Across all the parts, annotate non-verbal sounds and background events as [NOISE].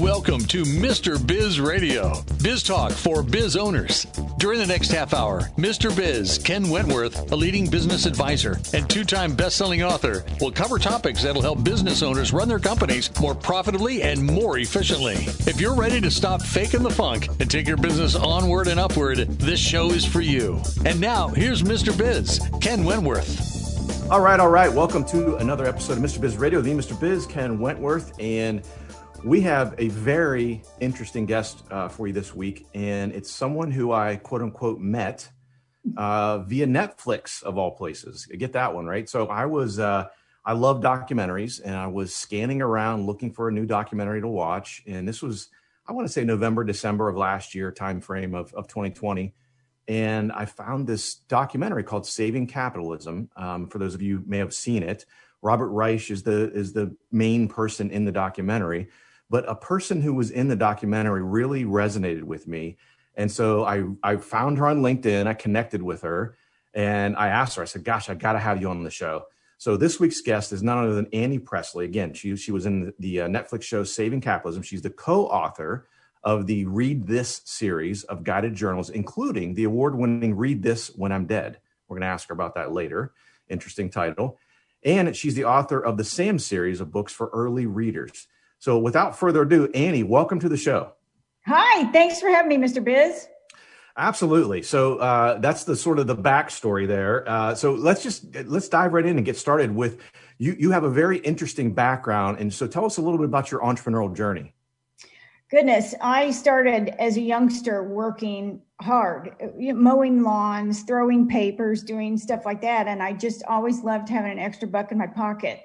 Welcome to Mr. Biz Radio, biz talk for biz owners. During the next half hour, Mr. Biz, Ken Wentworth, a leading business advisor and two time best selling author, will cover topics that'll help business owners run their companies more profitably and more efficiently. If you're ready to stop faking the funk and take your business onward and upward, this show is for you. And now, here's Mr. Biz, Ken Wentworth. All right, all right. Welcome to another episode of Mr. Biz Radio, the Mr. Biz, Ken Wentworth. And we have a very interesting guest uh, for you this week, and it's someone who I quote unquote met uh, via Netflix of all places. get that one right. So I was, uh, I love documentaries, and I was scanning around looking for a new documentary to watch. And this was, I want to say November, December of last year, time frame of, of 2020. And I found this documentary called Saving Capitalism. Um, for those of you may have seen it, Robert Reich is the is the main person in the documentary but a person who was in the documentary really resonated with me. And so I, I found her on LinkedIn, I connected with her, and I asked her, I said, Gosh, I got to have you on the show. So this week's guest is none other than Annie Presley. Again, she, she was in the, uh, Netflix show Saving Capitalism. She's the co author of the Read This series of guided journals, including the award winning Read This When I'm Dead. We're going to ask her about that later. Interesting title. And she's the author of the SAM series of books for early readers. So without further ado, Annie, welcome to the show. Hi, thanks for having me, Mr. Biz. Absolutely. So uh, that's the sort of the backstory there. Uh, so let's just let's dive right in and get started with you. You have a very interesting background, and so tell us a little bit about your entrepreneurial journey. Goodness, I started as a youngster working hard, mowing lawns, throwing papers, doing stuff like that, and I just always loved having an extra buck in my pocket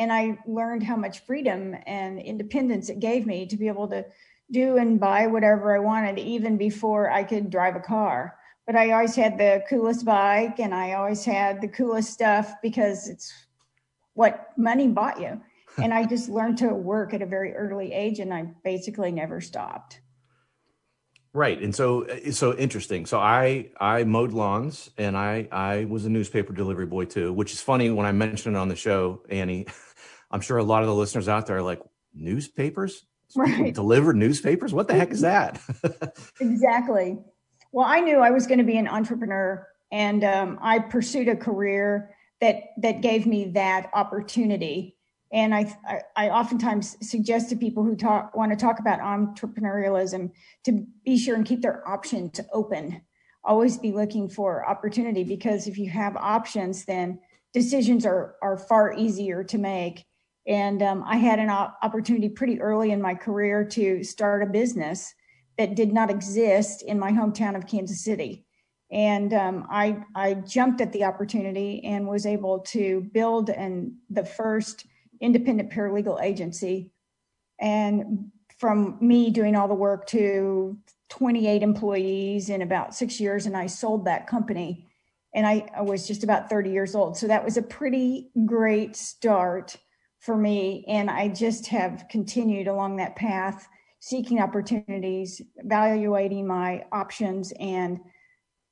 and I learned how much freedom and independence it gave me to be able to do and buy whatever I wanted, even before I could drive a car. But I always had the coolest bike and I always had the coolest stuff because it's what money bought you. [LAUGHS] and I just learned to work at a very early age and I basically never stopped. Right. And so it's so interesting. So I I mowed lawns and I I was a newspaper delivery boy too, which is funny when I mentioned it on the show, Annie. [LAUGHS] I'm sure a lot of the listeners out there are like, newspapers? Right. Delivered newspapers? What the heck is that? [LAUGHS] exactly. Well, I knew I was going to be an entrepreneur, and um, I pursued a career that that gave me that opportunity. And I, I, I oftentimes suggest to people who talk want to talk about entrepreneurialism to be sure and keep their options open. Always be looking for opportunity because if you have options, then decisions are are far easier to make and um, I had an opportunity pretty early in my career to start a business that did not exist in my hometown of Kansas City. And um, I, I jumped at the opportunity and was able to build an, the first independent paralegal agency. And from me doing all the work to 28 employees in about six years, and I sold that company. And I, I was just about 30 years old. So that was a pretty great start for me. And I just have continued along that path, seeking opportunities, evaluating my options, and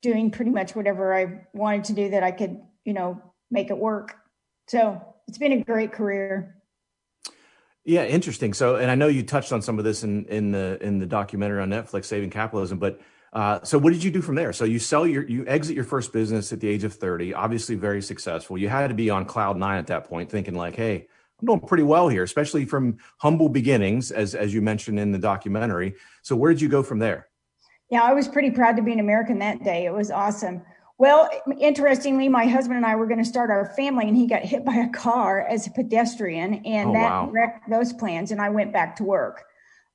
doing pretty much whatever I wanted to do that I could, you know, make it work. So it's been a great career. Yeah, interesting. So, and I know you touched on some of this in in the in the documentary on Netflix, Saving Capitalism, but uh, so what did you do from there? So you sell your, you exit your first business at the age of 30, obviously very successful. You had to be on cloud nine at that point, thinking like, Hey, I'm doing pretty well here, especially from humble beginnings, as as you mentioned in the documentary. So where did you go from there? Yeah, I was pretty proud to be an American that day. It was awesome. Well, interestingly, my husband and I were going to start our family, and he got hit by a car as a pedestrian, and oh, that wow. wrecked those plans. And I went back to work.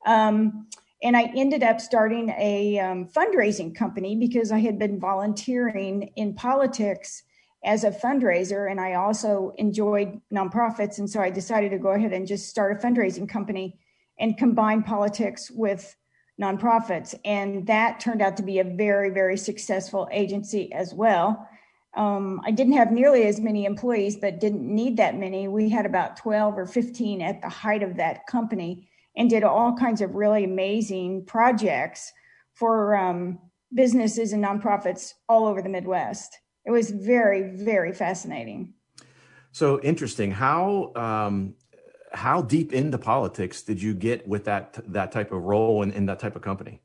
Um, and I ended up starting a um, fundraising company because I had been volunteering in politics as a fundraiser and I also enjoyed nonprofits. And so I decided to go ahead and just start a fundraising company and combine politics with nonprofits. And that turned out to be a very, very successful agency as well. Um, I didn't have nearly as many employees, but didn't need that many. We had about 12 or 15 at the height of that company and did all kinds of really amazing projects for um, businesses and nonprofits all over the Midwest it was very very fascinating so interesting how um how deep into politics did you get with that that type of role in, in that type of company?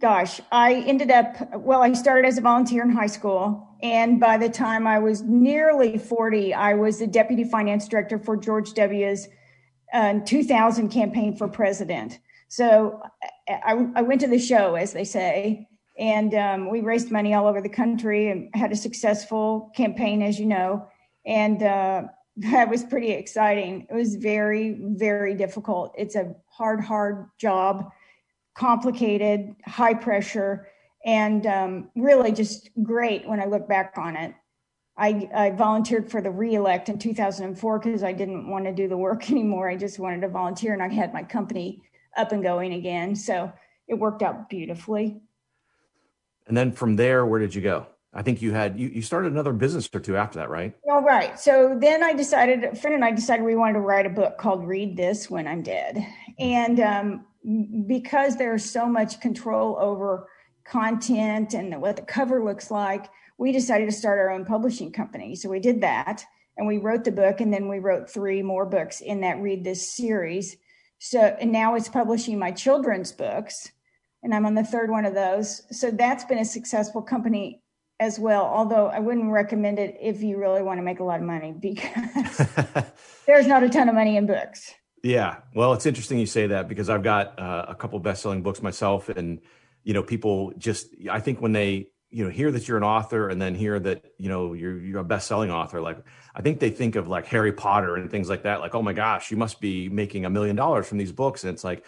Gosh, I ended up well. I started as a volunteer in high school, and by the time I was nearly forty, I was the deputy finance director for George W.'s uh, 2000 campaign for president. So I, I, went to the show, as they say, and um, we raised money all over the country and had a successful campaign, as you know. And uh, [LAUGHS] that was pretty exciting. It was very, very difficult. It's a hard, hard job, complicated, high pressure, and um, really just great when I look back on it. I, I volunteered for the reelect in 2004 because I didn't want to do the work [LAUGHS] anymore. I just wanted to volunteer, and I had my company up and going again. So it worked out beautifully. And then from there, where did you go? I think you had you, you started another business or two after that, right? All right. So then I decided, a friend and I decided we wanted to write a book called "Read This When I'm Dead," and um, because there's so much control over content and what the cover looks like, we decided to start our own publishing company. So we did that, and we wrote the book, and then we wrote three more books in that "Read This" series. So and now it's publishing my children's books, and I'm on the third one of those. So that's been a successful company as well. Although I wouldn't recommend it if you really want to make a lot of money because [LAUGHS] there's not a ton of money in books. Yeah, well, it's interesting you say that because I've got uh, a couple best-selling books myself, and you know, people just I think when they you know hear that you're an author and then hear that you know you're you're a best-selling author, like I think they think of like Harry Potter and things like that. Like, oh my gosh, you must be making a million dollars from these books, and it's like,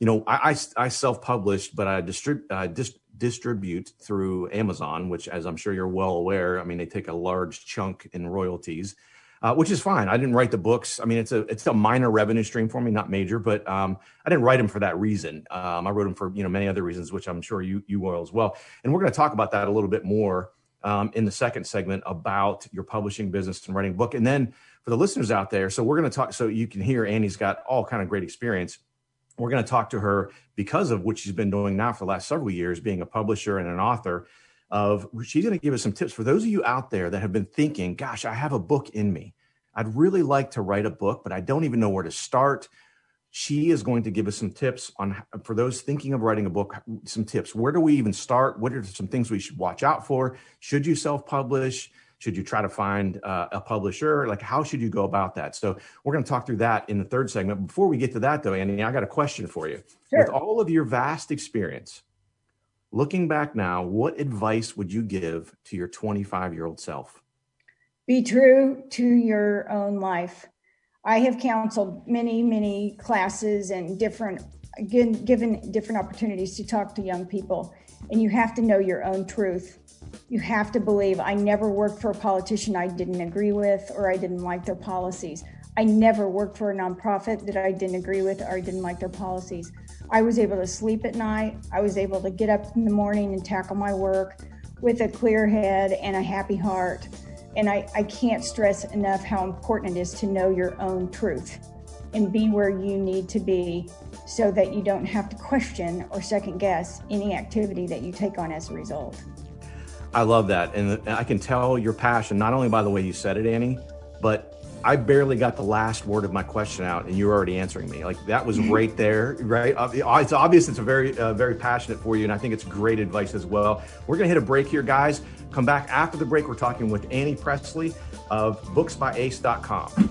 you know, I I, I self-published, but I distribute uh, dis- distribute through Amazon, which, as I'm sure you're well aware, I mean, they take a large chunk in royalties, uh, which is fine. I didn't write the books. I mean, it's a it's a minor revenue stream for me, not major, but um, I didn't write them for that reason. Um, I wrote them for you know many other reasons, which I'm sure you you will as well. And we're going to talk about that a little bit more um, in the second segment about your publishing business and writing book. And then for the listeners out there, so we're going to talk. So you can hear Annie's got all kind of great experience we're going to talk to her because of what she's been doing now for the last several years, being a publisher and an author. Of she's going to give us some tips for those of you out there that have been thinking, "Gosh, I have a book in me. I'd really like to write a book, but I don't even know where to start." She is going to give us some tips on for those thinking of writing a book. Some tips. Where do we even start? What are some things we should watch out for? Should you self-publish? Should you try to find uh, a publisher? Like, how should you go about that? So, we're going to talk through that in the third segment. Before we get to that, though, Annie, I got a question for you. Sure. With all of your vast experience, looking back now, what advice would you give to your 25 year old self? Be true to your own life. I have counseled many, many classes and different, given different opportunities to talk to young people, and you have to know your own truth you have to believe I never worked for a politician I didn't agree with or I didn't like their policies. I never worked for a nonprofit that I didn't agree with or I didn't like their policies. I was able to sleep at night. I was able to get up in the morning and tackle my work with a clear head and a happy heart. And I, I can't stress enough how important it is to know your own truth and be where you need to be so that you don't have to question or second guess any activity that you take on as a result. I love that. And I can tell your passion, not only by the way you said it, Annie, but I barely got the last word of my question out, and you're already answering me. Like that was mm-hmm. right there, right? It's obvious it's a very, uh, very passionate for you, and I think it's great advice as well. We're gonna hit a break here, guys. Come back after the break. We're talking with Annie Presley of BooksByAce.com.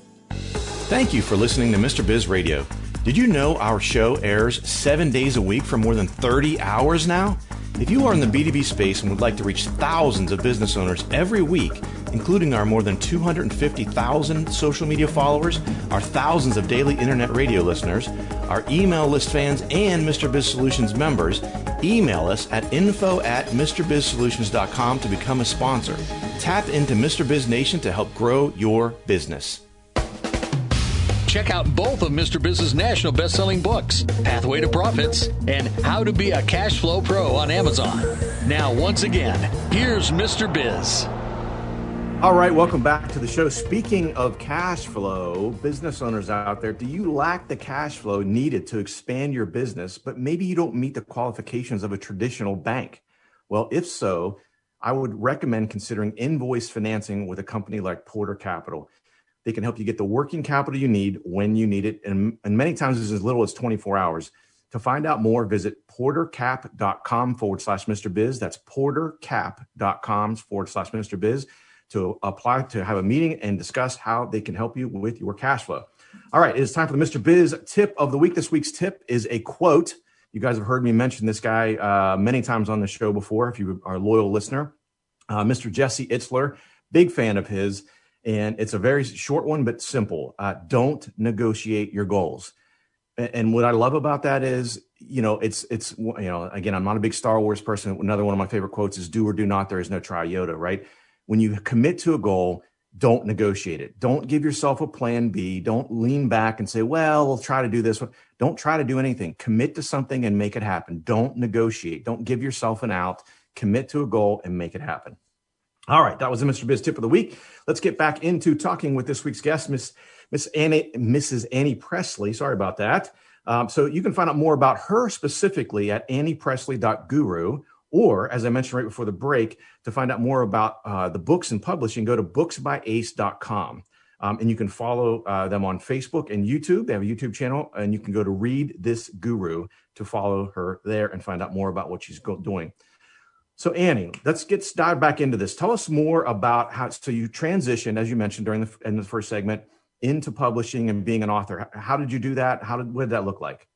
Thank you for listening to Mr. Biz Radio. Did you know our show airs seven days a week for more than 30 hours now? If you are in the B2B space and would like to reach thousands of business owners every week, including our more than 250,000 social media followers, our thousands of daily internet radio listeners, our email list fans, and Mr. Biz Solutions members, email us at info at MrBizSolutions.com to become a sponsor. Tap into Mr. Biz Nation to help grow your business. Check out both of Mr. Biz's national best-selling books, Pathway to Profits and How to Be a Cash Flow Pro on Amazon. Now, once again, here's Mr. Biz. All right, welcome back to the show. Speaking of cash flow, business owners out there, do you lack the cash flow needed to expand your business, but maybe you don't meet the qualifications of a traditional bank? Well, if so, I would recommend considering invoice financing with a company like Porter Capital. They can help you get the working capital you need when you need it. And, and many times it's as little as 24 hours. To find out more, visit portercap.com forward slash Mr. Biz. That's portercap.com forward slash Mr. Biz to apply to have a meeting and discuss how they can help you with your cash flow. All right, it is time for the Mr. Biz tip of the week. This week's tip is a quote. You guys have heard me mention this guy uh, many times on the show before, if you are a loyal listener. Uh, Mr. Jesse Itzler, big fan of his and it's a very short one but simple. Uh, don't negotiate your goals. And what I love about that is, you know, it's it's you know, again, I'm not a big Star Wars person. Another one of my favorite quotes is "Do or do not. There is no try Yoda." Right? When you commit to a goal, don't negotiate it. Don't give yourself a plan B. Don't lean back and say, "Well, we'll try to do this." Don't try to do anything. Commit to something and make it happen. Don't negotiate. Don't give yourself an out. Commit to a goal and make it happen. All right, that was the Mr. Biz tip of the week. Let's get back into talking with this week's guest, Miss Miss Annie, Mrs. Annie Presley. Sorry about that. Um, so you can find out more about her specifically at anniepresley.guru, or as I mentioned right before the break, to find out more about uh, the books and publishing, go to booksbyace.com. Um, and you can follow uh, them on Facebook and YouTube. They have a YouTube channel, and you can go to Read This Guru to follow her there and find out more about what she's go- doing. So Annie, let's get dive back into this. Tell us more about how. So you transitioned, as you mentioned during the in the first segment, into publishing and being an author. How did you do that? How did what did that look like?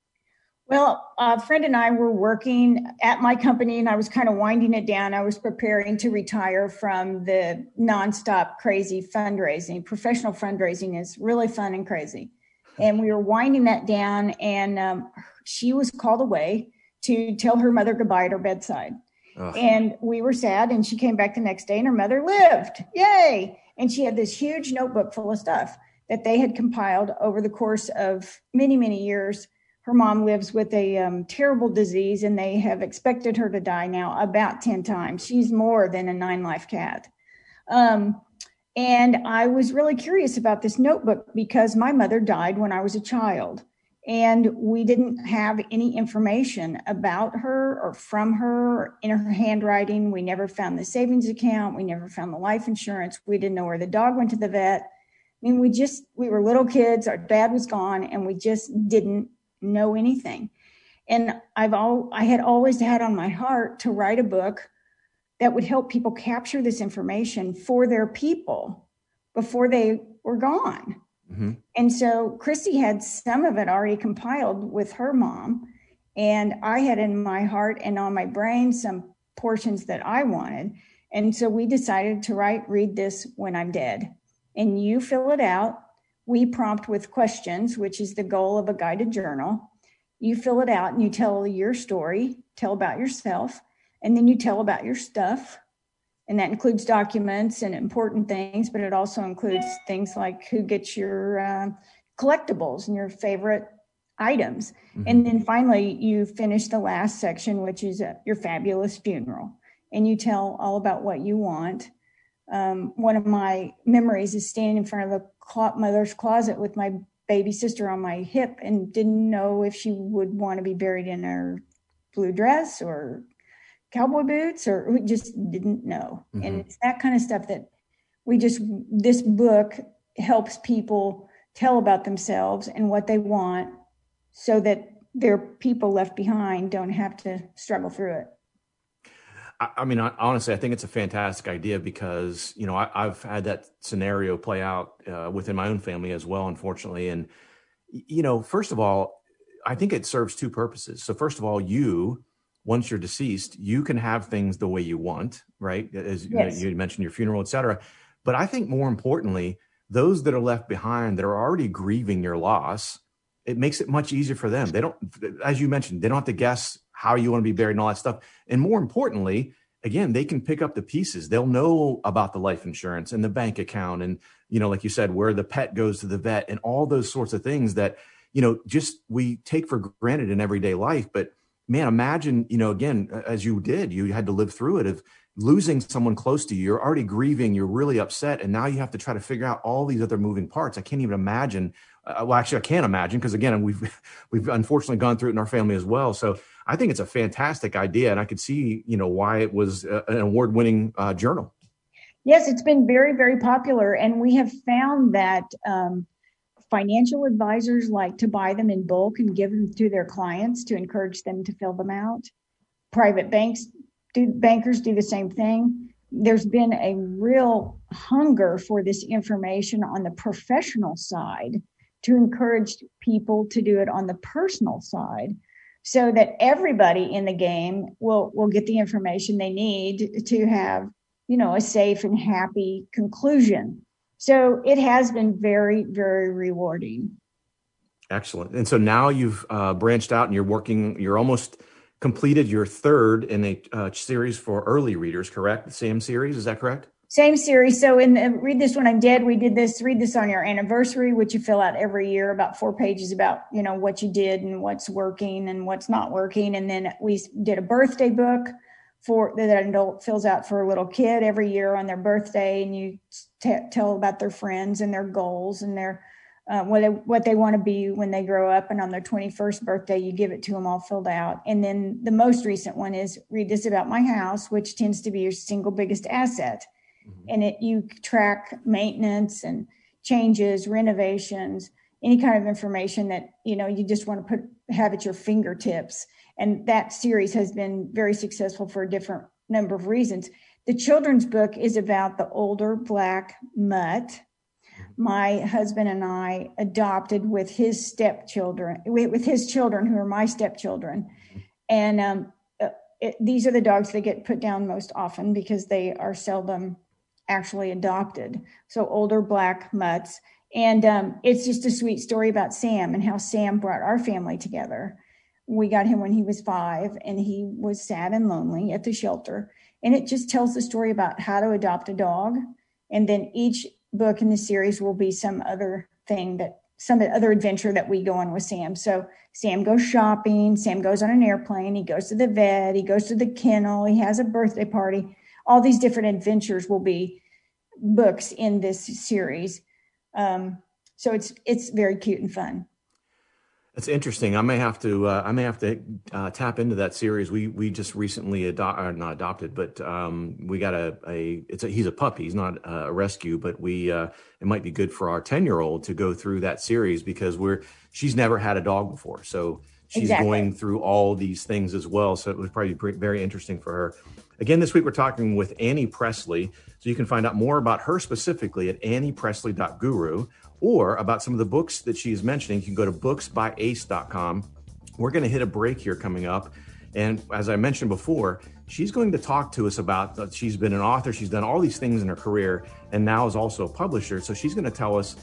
Well, a friend and I were working at my company, and I was kind of winding it down. I was preparing to retire from the nonstop crazy fundraising. Professional fundraising is really fun and crazy, and we were winding that down. And um, she was called away to tell her mother goodbye at her bedside And we were sad. And she came back the next day and her mother lived. Yay. And she had this huge notebook full of stuff that they had compiled over the course of many, many years. Her mom lives with a um, terrible disease and they have expected her to die now about 10 times. She's more than a nine life cat. Um, and I was really curious about this notebook because my mother died when I was a child and we didn't have any information about her or from her in her handwriting. We never found the savings account. We never found the life insurance. We didn't know where the dog went to the vet. I mean, we just, we were little kids. Our dad was gone and we just didn't know anything. And I've all, I had always had on my heart to write a book that would help people capture this information for their people before they were gone Mm-hmm. And so Christy had some of it already compiled with her mom. And I had in my heart and on my brain some portions that I wanted. And so we decided to write, read this when I'm dead. And you fill it out. We prompt with questions, which is the goal of a guided journal. You fill it out and you tell your story, tell about yourself, and then you tell about your stuff and that includes documents and important things, but it also includes things like who gets your uh, collectibles and your favorite items. Mm-hmm. And then finally, you finish the last section, which is uh, your fabulous funeral, and you tell all about what you want. Um, one of my memories is standing in front of the cl- mother's closet with my baby sister on my hip and didn't know if she would want to be buried in her blue dress or cowboy boots or we just didn't know. Mm-hmm. And it's that kind of stuff that we just, this book helps people tell about themselves and what they want so that their people left behind don't have to struggle through it. I mean, honestly, I think it's a fantastic idea because you know I, have had that scenario play out uh, within my own family as well, unfortunately. And you know, first of all, I think it serves two purposes. So, first of all, you once you're deceased, you can have things the way you want, right? As yes. you mentioned, your funeral, et cetera. But I think more importantly, those that are left behind that are already grieving your loss, it makes it much easier for them. They don't, as you mentioned, they don't have to guess how you want to be buried and all that stuff. And more importantly, again, they can pick up the pieces. They'll know about the life insurance and the bank account and you know, like you said, where the pet goes to the vet and all those sorts of things that, you know, just we take for granted in everyday life. But man, imagine, you know, again, as you did, you had to live through it of losing someone close to you. You're already grieving, you're really upset. And now you have to try to figure out all these other moving parts. I can't even imagine. Uh, well, actually, I can't imagine because again, we've [LAUGHS] we've unfortunately gone through it in our family as well. So I think it's a fantastic idea, and I could see, you know, why it was uh, an award-winning uh, journal. Yes, it's been very, very popular, and we have found that um, financial advisors like to buy them in bulk and give them to their clients to encourage them to fill them out. Private banks do, bankers do the same thing. There's been a real hunger for this information on the professional side to encourage people to do it on the personal side so that everybody in the game will will get the information they need to have you know a safe and happy conclusion so it has been very very rewarding excellent and so now you've uh, branched out and you're working you're almost completed your third in a uh, series for early readers correct the same series is that correct same series. So in the, read this when I'm dead, we did this. Read this on your anniversary, which you fill out every year, about four pages about you know what you did and what's working and what's not working. And then we did a birthday book for that an adult fills out for a little kid every year on their birthday, and you t- tell about their friends and their goals and their uh, what they, what they want to be when they grow up. And on their 21st birthday, you give it to them all filled out. And then the most recent one is read this about my house, which tends to be your single biggest asset mm-hmm. and it you track maintenance and changes, renovations, any kind of information that you know you just want to put have at your fingertips. And that series has been very successful for a different number of reasons. The children's book is about the older black mutt my husband and I adopted with his stepchildren, with his children who are my stepchildren. And um, uh, it, these are the dogs that get put down most often because they are seldom actually adopted. So older black mutts. And um, it's just a sweet story about Sam and how Sam brought our family together. We got him when he was five and he was sad and lonely at the shelter. And it just tells the story about how to adopt a dog. And then each book in the series will be some other thing that some other adventure that we go on with Sam. So Sam goes shopping, Sam goes on an airplane, he goes to the vet, he goes to the kennel, he has a birthday party all these different adventures will be books in this series. Um, so it's it's very cute and fun. That's interesting. I may have to uh, I may have to uh, tap into that series. We we just recently adopted, not adopted, but um, we got a a it's a he's a puppy. He's not a rescue, but we uh, it might be good for our ten year old to go through that series because we're she's never had a dog before, so she's exactly. going through all these things as well. So it was probably very interesting for her. Again, this week we're talking with Annie Presley. So you can find out more about her specifically at anniepresley.guru or about some of the books that she's mentioning. You can go to booksbyace.com. We're going to hit a break here coming up. And as I mentioned before, she's going to talk to us about that she's been an author, she's done all these things in her career, and now is also a publisher. So she's going to tell us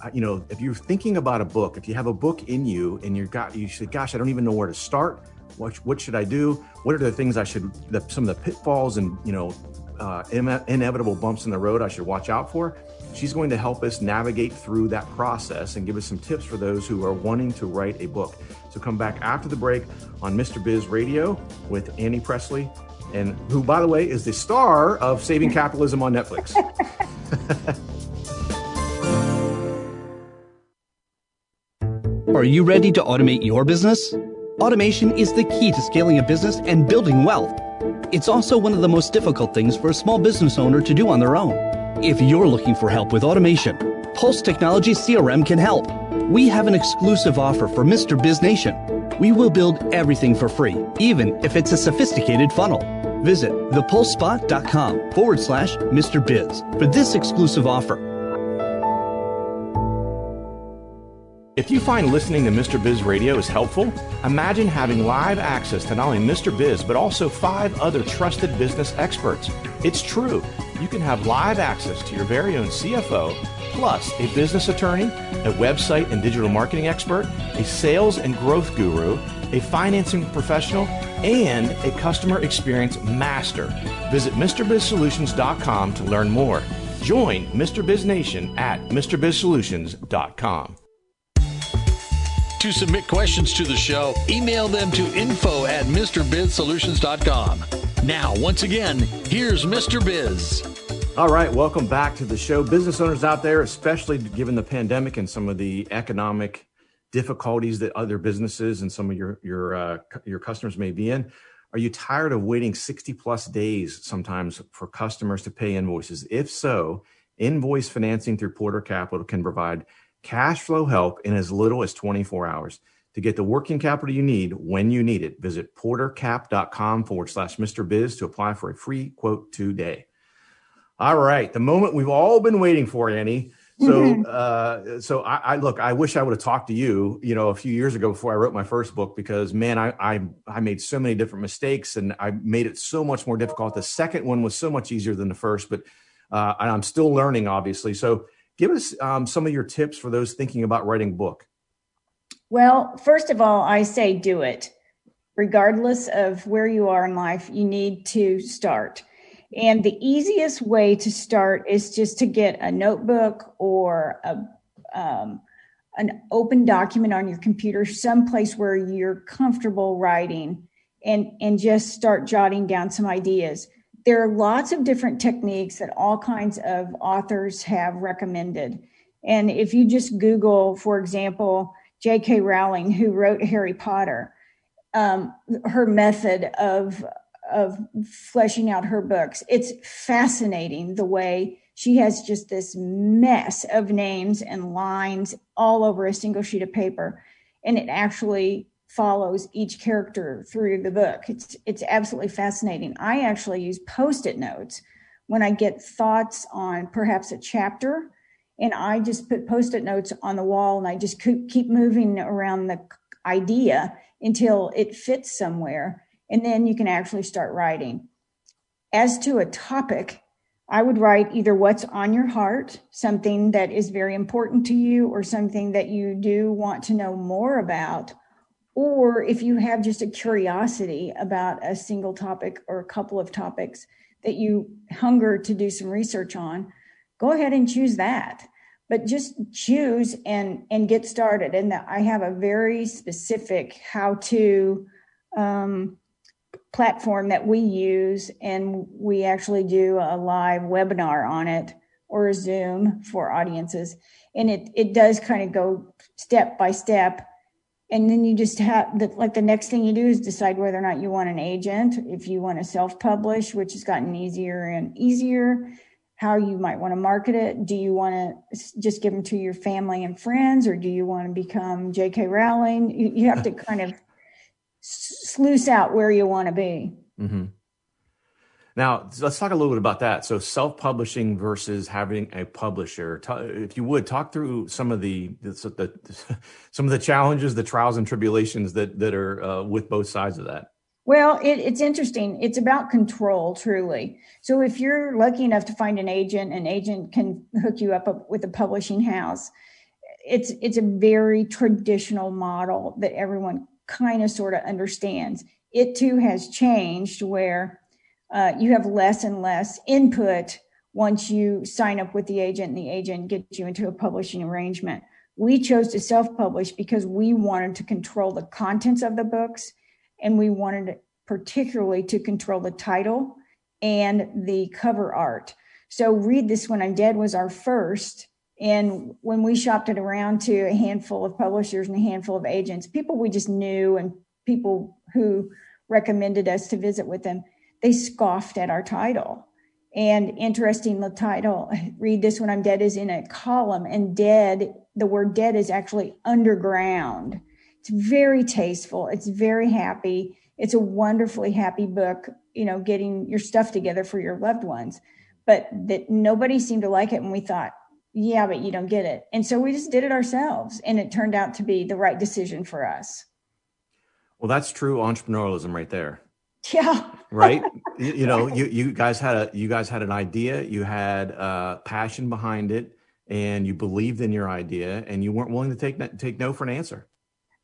uh, you know, if you're thinking about a book, if you have a book in you and you've got, you say, gosh, I don't even know where to start. What, what should I do? What are the things I should, the, some of the pitfalls and, you know, uh, inevitable bumps in the road I should watch out for? She's going to help us navigate through that process and give us some tips for those who are wanting to write a book. So come back after the break on Mr. Biz Radio with Annie Presley, and who, by the way, is the star of Saving Capitalism on Netflix. [LAUGHS] Are you ready to automate your business? Automation is the key to scaling a business and building wealth. It's also one of the most difficult things for a small business owner to do on their own. If you're looking for help with automation, Pulse Technology CRM can help. We have an exclusive offer for Mr. Biz Nation. We will build everything for free, even if it's a sophisticated funnel. Visit thepulsespot.com forward slash Mr. Biz for this exclusive offer. If you find listening to Mr. Biz Radio is helpful, imagine having live access to not only Mr. Biz, but also five other trusted business experts. It's true. You can have live access to your very own CFO, plus a business attorney, a website and digital marketing expert, a sales and growth guru, a financing professional, and a customer experience master. Visit MrBizSolutions.com to learn more. Join Mr. Biz Nation at MrBizSolutions.com. To submit questions to the show, email them to info at MrBizSolutions.com. Now, once again, here's Mr. Biz. All right, welcome back to the show. Business owners out there, especially given the pandemic and some of the economic difficulties that other businesses and some of your your uh, your customers may be in, are you tired of waiting 60 plus days sometimes for customers to pay invoices? If so, invoice financing through Porter Capital can provide cash flow help in as little as 24 hours. To get the working capital you need when you need it, visit portercap.com forward slash Mr. Biz to apply for a free quote today. All right, the moment we've all been waiting for, Annie. So, mm-hmm. uh, so I, I, look. I wish I would have talked to you, you know, a few years ago before I wrote my first book, because man, I, I I made so many different mistakes, and I made it so much more difficult. The second one was so much easier than the first, but uh, I'm still learning, obviously. So, give us um, some of your tips for those thinking about writing a book. Well, first of all, I say do it, regardless of where you are in life. You need to start and the easiest way to start is just to get a notebook or a, um, an open document on your computer, someplace where you're comfortable writing, and, and just start jotting down some ideas. There are lots of different techniques that all kinds of authors have recommended. And if you just Google, for example, J.K. Rowling, who wrote Harry Potter, um, her method of of fleshing out her books. It's fascinating the way she has just this mess of names and lines all over a single sheet of paper, and it actually follows each character through the book. It's it's absolutely fascinating. I actually use post-it notes when I get thoughts on perhaps a chapter, and I just put post-it notes on the wall, and I just keep moving around the idea until it fits somewhere and then you can actually start writing. As to a topic, I would write either what's on your heart, something that is very important to you, or something that you do want to know more about. Or if you have just a curiosity about a single topic or a couple of topics that you hunger to do some research on, go ahead and choose that. But just choose and and get started. And I have a very specific how to um, platform that we use, and we actually do a live webinar on it or Zoom for audiences. And it, it does kind of go step by step. And then you just have the, like the next thing you do is decide whether or not you want an agent, if you want to self publish, which has gotten easier and easier, how you might want to market it. Do you want to just give them to your family and friends, or do you want to become J.K. Rowling? You, you have to kind of sluice out where you want to be. Mm-hmm. Now, let's talk a little bit about that. So, self-publishing versus having a publisher. If you would talk through some of the, the [LAUGHS] some of the challenges, the trials and tribulations that that are uh, with both sides of that. Well, it, it's interesting. It's about control, truly. So, if you're lucky enough to find an agent, an agent can hook you up with a publishing house. It's it's a very traditional model that everyone kind of sort of understands. It too has changed where uh, you have less and less input once you sign up with the agent and the agent gets you into a publishing arrangement. We chose to self publish because we wanted to control the contents of the books and we wanted particularly to control the title and the cover art. So, Read This When I'm Dead was our first and when we shopped it around to a handful of publishers and a handful of agents, people we just knew and people who recommended us to visit with them, they scoffed at our title. And interesting, the title, [LAUGHS] read this when I'm dead, is in a column, and dead, the word dead is actually underground. It's very tasteful, it's very happy. It's a wonderfully happy book, you know, getting your stuff together for your loved ones. But that nobody seemed to like it. And we thought, yeah, but you don't get it. And so we just did it ourselves and it turned out to be the right decision for us. Well, that's true entrepreneurialism right there. Yeah. right. [LAUGHS] You, you, know, you, you guys had a, you guys had an idea, you had a passion behind it and you believed in your idea and you weren't willing to take, take no for an answer.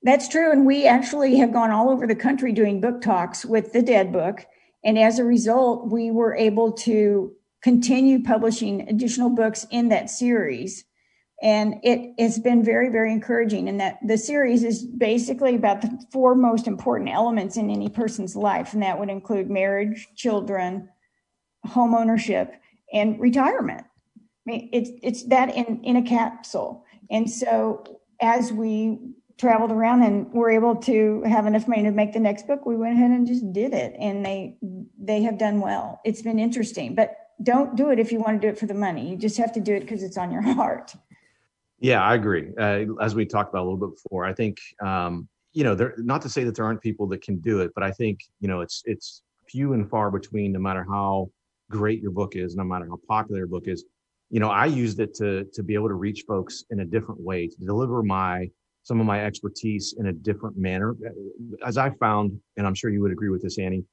That's true. And we actually have gone all over the country doing book talks with the dead book. And as a result, we were able to continue publishing additional books in that series. And it has been very, very encouraging. And that the series is basically about the four most important elements in any person's life. And that would include marriage, children, home ownership, and retirement. I mean, it's it's that in in a capsule. And so as we traveled around and were able to have enough money to make the next book, we went ahead and just did it. And they they have done well. It's been interesting, but don't do it if you want to do it for the money. You just have to do it because it's on your heart. Yeah, I agree. Uh, as we talked about a little bit before, I think um, you know, there, not to say that there aren't people that can do it, but I think you know it's it's few and far between. No matter how great your book is, no matter how popular your book is, you know, I used it to to be able to reach folks in a different way, to deliver my some of my expertise in a different manner. As I found, and I'm sure you would agree with this, Annie,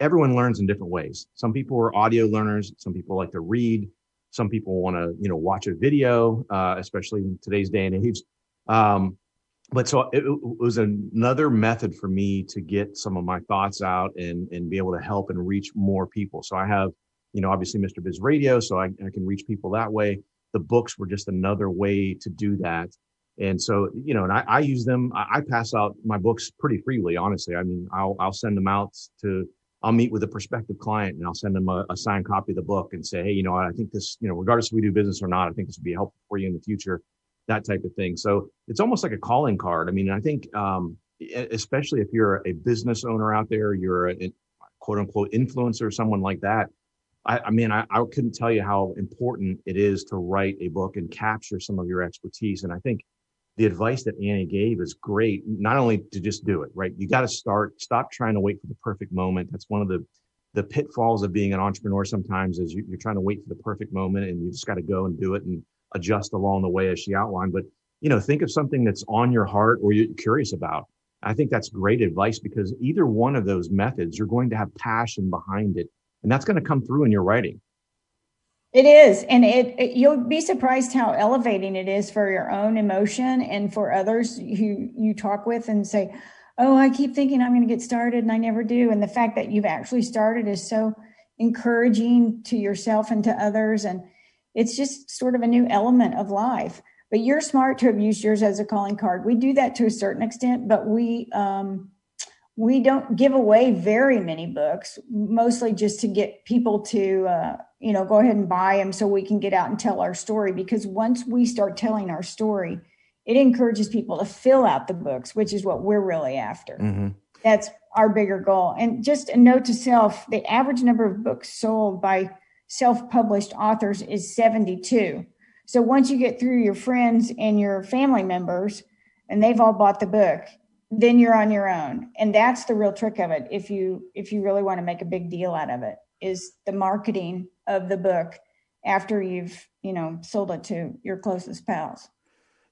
everyone learns in different ways. Some people are audio learners. Some people like to read. Some people want to, you know, watch a video, uh, especially in today's day and age. Um, but so it, was another method for me to get some of my thoughts out and and be able to help and reach more people. So I have, you know, obviously Mr. Biz Radio, so I, I can reach people that way. The books were just another way to do that. And so, you know, and I, I use them. I, I, pass out my books pretty freely, honestly. I mean, I'll I'll send them out to. I'll meet with a prospective client and I'll send them a, a signed copy of the book and say, hey, you know, I think this, you know, regardless if we do business or not, I think this would be helpful for you in the future, that type of thing. So it's almost like a calling card. I mean, I think, um, especially if you're a business owner out there, you're a, a quote unquote influencer, someone like that. I, I mean, I, I couldn't tell you how important it is to write a book and capture some of your expertise. And I think the advice that Annie gave is great. Not only to just do it, right? You got to start, stop trying to wait for the perfect moment. That's one of the, the pitfalls of being an entrepreneur sometimes is you, are trying to wait for the perfect moment and you just got to go and do it and adjust along the way as she outlined. But, you know, think of something that's on your heart or you're curious about. I think that's great advice because either one of those methods, you're going to have passion behind it and that's going to come through in your writing. It is, and it, it, you'll be surprised how elevating it is for your own emotion and for others who you talk with and say, "Oh, I keep thinking I'm going to get started and I never do." And the fact that you've actually started is so encouraging to yourself and to others, and it's just sort of a new element of life. But you're smart to have used yours as a calling card. We do that to a certain extent, but we um, we don't give away very many books, mostly just to get people to, uh, you know, go ahead and buy them so we can get out and tell our story. Because once we start telling our story, it encourages people to fill out the books, which is what we're really after. Mm-hmm. That's our bigger goal. And just a note to self the average number of books sold by self published authors is 72. So once you get through your friends and your family members, and they've all bought the book, then you're on your own. And that's the real trick of it. If you if you really want to make a big deal out of it is the marketing of the book after you've you know sold it to your closest pals.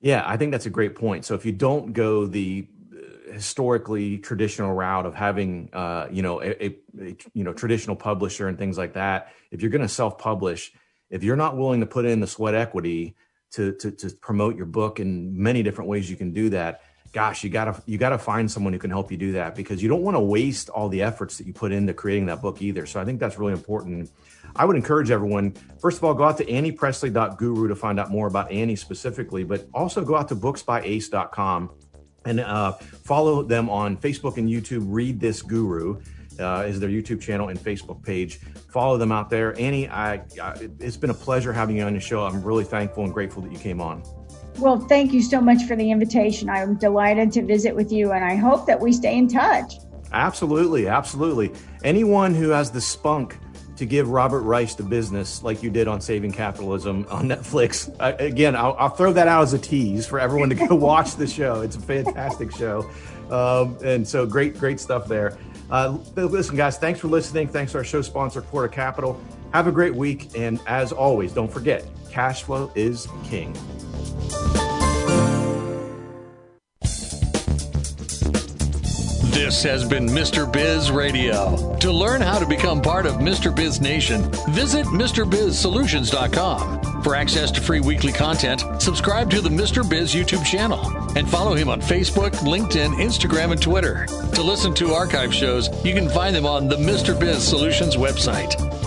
Yeah i think that's a great point. So if you don't go the uh, historically traditional route of having uh, you know a, a, a, you know traditional publisher and things like that if you're going to self-publish if you're not willing to put in the sweat equity to, to to promote your book in many different ways you can do that gosh, you gotta you gotta find someone who can help you do that because you don't want to waste all the efforts that you put into creating that book either. So I think that's really important. I would encourage everyone, first of all, go out to anniepresley.guru to find out more about Annie specifically, but also go out to booksbyace.com and uh, follow them on Facebook and YouTube. Read This Guru uh, is their YouTube channel and Facebook page. Follow them out there. Annie, I, I, it's been a pleasure having you on the show. I'm really thankful and grateful that you came on. Well, thank you so much for the invitation. I'm delighted to visit with you, and I hope that we stay in touch. Absolutely, absolutely. Anyone who has the spunk to give Robert Reich the business like you did on Saving Capitalism on [LAUGHS] Netflix. Again, I'll, I'll, throw that out as a tease for everyone to go [LAUGHS] watch the show. It's a fantastic show. Um, and so great, great stuff there. Uh, listen, guys, thanks for listening. Thanks to our show sponsor, Porter Capital. Have a great week. And as always, don't forget, cash flow is king. This has been Mr. Biz Radio. To learn how to become part of Mr. Biz Nation, visit MrBizSolutions.com. For access to free weekly content, subscribe to the Mr. Biz YouTube channel and follow him on Facebook, LinkedIn, Instagram, and Twitter. To listen to archive shows, you can find them on the Mr. Biz Solutions website.